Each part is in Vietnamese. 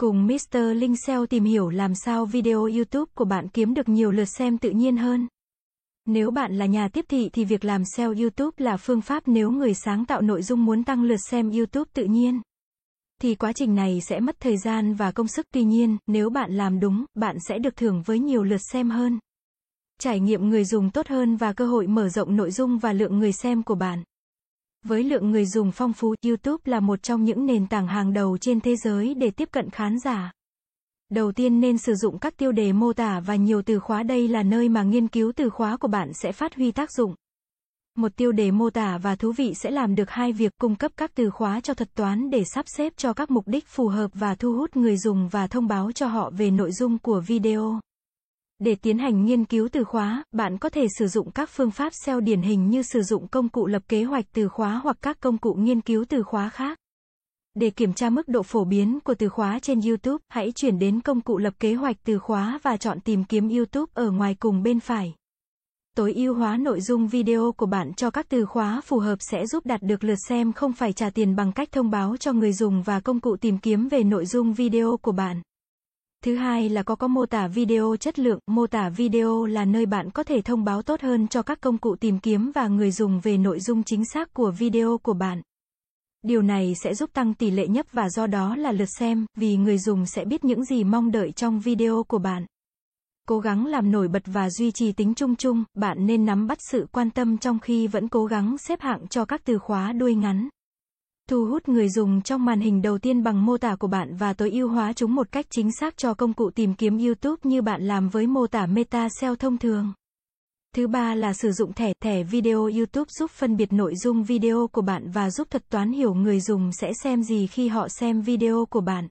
Cùng Mr. Linh SEO tìm hiểu làm sao video YouTube của bạn kiếm được nhiều lượt xem tự nhiên hơn. Nếu bạn là nhà tiếp thị thì việc làm SEO YouTube là phương pháp nếu người sáng tạo nội dung muốn tăng lượt xem YouTube tự nhiên. Thì quá trình này sẽ mất thời gian và công sức tuy nhiên, nếu bạn làm đúng, bạn sẽ được thưởng với nhiều lượt xem hơn. Trải nghiệm người dùng tốt hơn và cơ hội mở rộng nội dung và lượng người xem của bạn. Với lượng người dùng phong phú, YouTube là một trong những nền tảng hàng đầu trên thế giới để tiếp cận khán giả. Đầu tiên nên sử dụng các tiêu đề mô tả và nhiều từ khóa đây là nơi mà nghiên cứu từ khóa của bạn sẽ phát huy tác dụng. Một tiêu đề mô tả và thú vị sẽ làm được hai việc cung cấp các từ khóa cho thuật toán để sắp xếp cho các mục đích phù hợp và thu hút người dùng và thông báo cho họ về nội dung của video. Để tiến hành nghiên cứu từ khóa, bạn có thể sử dụng các phương pháp SEO điển hình như sử dụng công cụ lập kế hoạch từ khóa hoặc các công cụ nghiên cứu từ khóa khác. Để kiểm tra mức độ phổ biến của từ khóa trên YouTube, hãy chuyển đến công cụ lập kế hoạch từ khóa và chọn tìm kiếm YouTube ở ngoài cùng bên phải. Tối ưu hóa nội dung video của bạn cho các từ khóa phù hợp sẽ giúp đạt được lượt xem không phải trả tiền bằng cách thông báo cho người dùng và công cụ tìm kiếm về nội dung video của bạn. Thứ hai là có có mô tả video chất lượng, mô tả video là nơi bạn có thể thông báo tốt hơn cho các công cụ tìm kiếm và người dùng về nội dung chính xác của video của bạn. Điều này sẽ giúp tăng tỷ lệ nhấp và do đó là lượt xem, vì người dùng sẽ biết những gì mong đợi trong video của bạn. Cố gắng làm nổi bật và duy trì tính chung chung, bạn nên nắm bắt sự quan tâm trong khi vẫn cố gắng xếp hạng cho các từ khóa đuôi ngắn. Thu hút người dùng trong màn hình đầu tiên bằng mô tả của bạn và tối ưu hóa chúng một cách chính xác cho công cụ tìm kiếm YouTube như bạn làm với mô tả Meta SEO thông thường. Thứ ba là sử dụng thẻ, thẻ video YouTube giúp phân biệt nội dung video của bạn và giúp thuật toán hiểu người dùng sẽ xem gì khi họ xem video của bạn.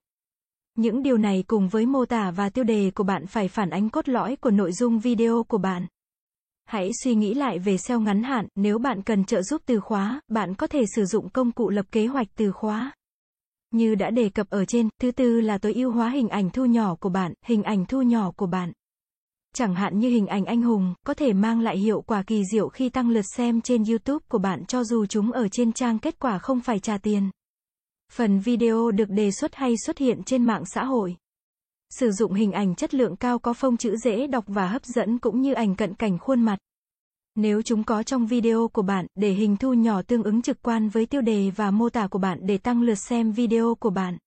Những điều này cùng với mô tả và tiêu đề của bạn phải phản ánh cốt lõi của nội dung video của bạn. Hãy suy nghĩ lại về SEO ngắn hạn, nếu bạn cần trợ giúp từ khóa, bạn có thể sử dụng công cụ lập kế hoạch từ khóa. Như đã đề cập ở trên, thứ tư là tối ưu hóa hình ảnh thu nhỏ của bạn, hình ảnh thu nhỏ của bạn. Chẳng hạn như hình ảnh anh hùng, có thể mang lại hiệu quả kỳ diệu khi tăng lượt xem trên YouTube của bạn cho dù chúng ở trên trang kết quả không phải trả tiền. Phần video được đề xuất hay xuất hiện trên mạng xã hội. Sử dụng hình ảnh chất lượng cao có phông chữ dễ đọc và hấp dẫn cũng như ảnh cận cảnh khuôn mặt. Nếu chúng có trong video của bạn, để hình thu nhỏ tương ứng trực quan với tiêu đề và mô tả của bạn để tăng lượt xem video của bạn.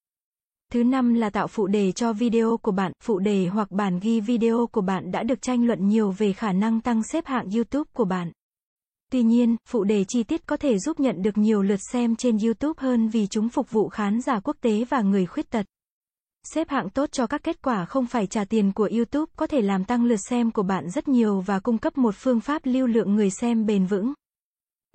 Thứ năm là tạo phụ đề cho video của bạn. Phụ đề hoặc bản ghi video của bạn đã được tranh luận nhiều về khả năng tăng xếp hạng YouTube của bạn. Tuy nhiên, phụ đề chi tiết có thể giúp nhận được nhiều lượt xem trên YouTube hơn vì chúng phục vụ khán giả quốc tế và người khuyết tật. Xếp hạng tốt cho các kết quả không phải trả tiền của YouTube có thể làm tăng lượt xem của bạn rất nhiều và cung cấp một phương pháp lưu lượng người xem bền vững.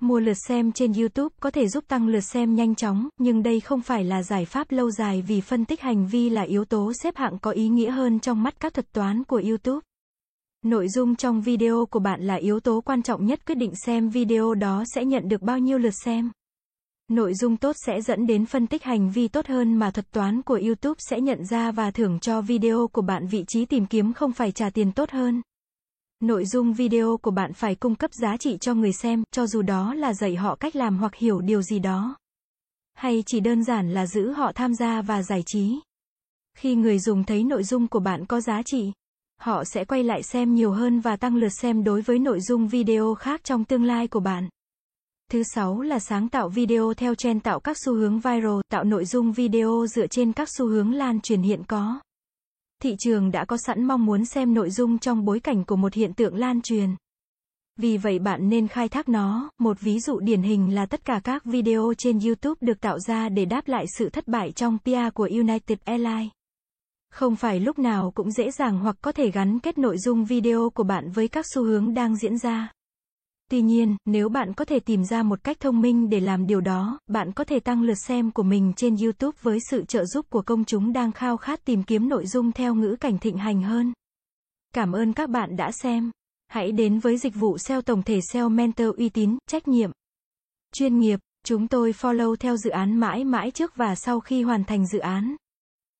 Mua lượt xem trên YouTube có thể giúp tăng lượt xem nhanh chóng, nhưng đây không phải là giải pháp lâu dài vì phân tích hành vi là yếu tố xếp hạng có ý nghĩa hơn trong mắt các thuật toán của YouTube. Nội dung trong video của bạn là yếu tố quan trọng nhất quyết định xem video đó sẽ nhận được bao nhiêu lượt xem. Nội dung tốt sẽ dẫn đến phân tích hành vi tốt hơn mà thuật toán của YouTube sẽ nhận ra và thưởng cho video của bạn vị trí tìm kiếm không phải trả tiền tốt hơn. Nội dung video của bạn phải cung cấp giá trị cho người xem, cho dù đó là dạy họ cách làm hoặc hiểu điều gì đó. Hay chỉ đơn giản là giữ họ tham gia và giải trí. Khi người dùng thấy nội dung của bạn có giá trị, họ sẽ quay lại xem nhiều hơn và tăng lượt xem đối với nội dung video khác trong tương lai của bạn. Thứ sáu là sáng tạo video theo trend tạo các xu hướng viral, tạo nội dung video dựa trên các xu hướng lan truyền hiện có. Thị trường đã có sẵn mong muốn xem nội dung trong bối cảnh của một hiện tượng lan truyền. Vì vậy bạn nên khai thác nó, một ví dụ điển hình là tất cả các video trên YouTube được tạo ra để đáp lại sự thất bại trong PR của United Airlines. Không phải lúc nào cũng dễ dàng hoặc có thể gắn kết nội dung video của bạn với các xu hướng đang diễn ra. Tuy nhiên, nếu bạn có thể tìm ra một cách thông minh để làm điều đó, bạn có thể tăng lượt xem của mình trên YouTube với sự trợ giúp của công chúng đang khao khát tìm kiếm nội dung theo ngữ cảnh thịnh hành hơn. Cảm ơn các bạn đã xem. Hãy đến với dịch vụ SEO tổng thể SEO Mentor uy tín, trách nhiệm, chuyên nghiệp. Chúng tôi follow theo dự án mãi mãi trước và sau khi hoàn thành dự án.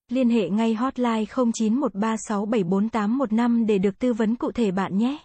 Liên hệ ngay hotline 0913674815 để được tư vấn cụ thể bạn nhé.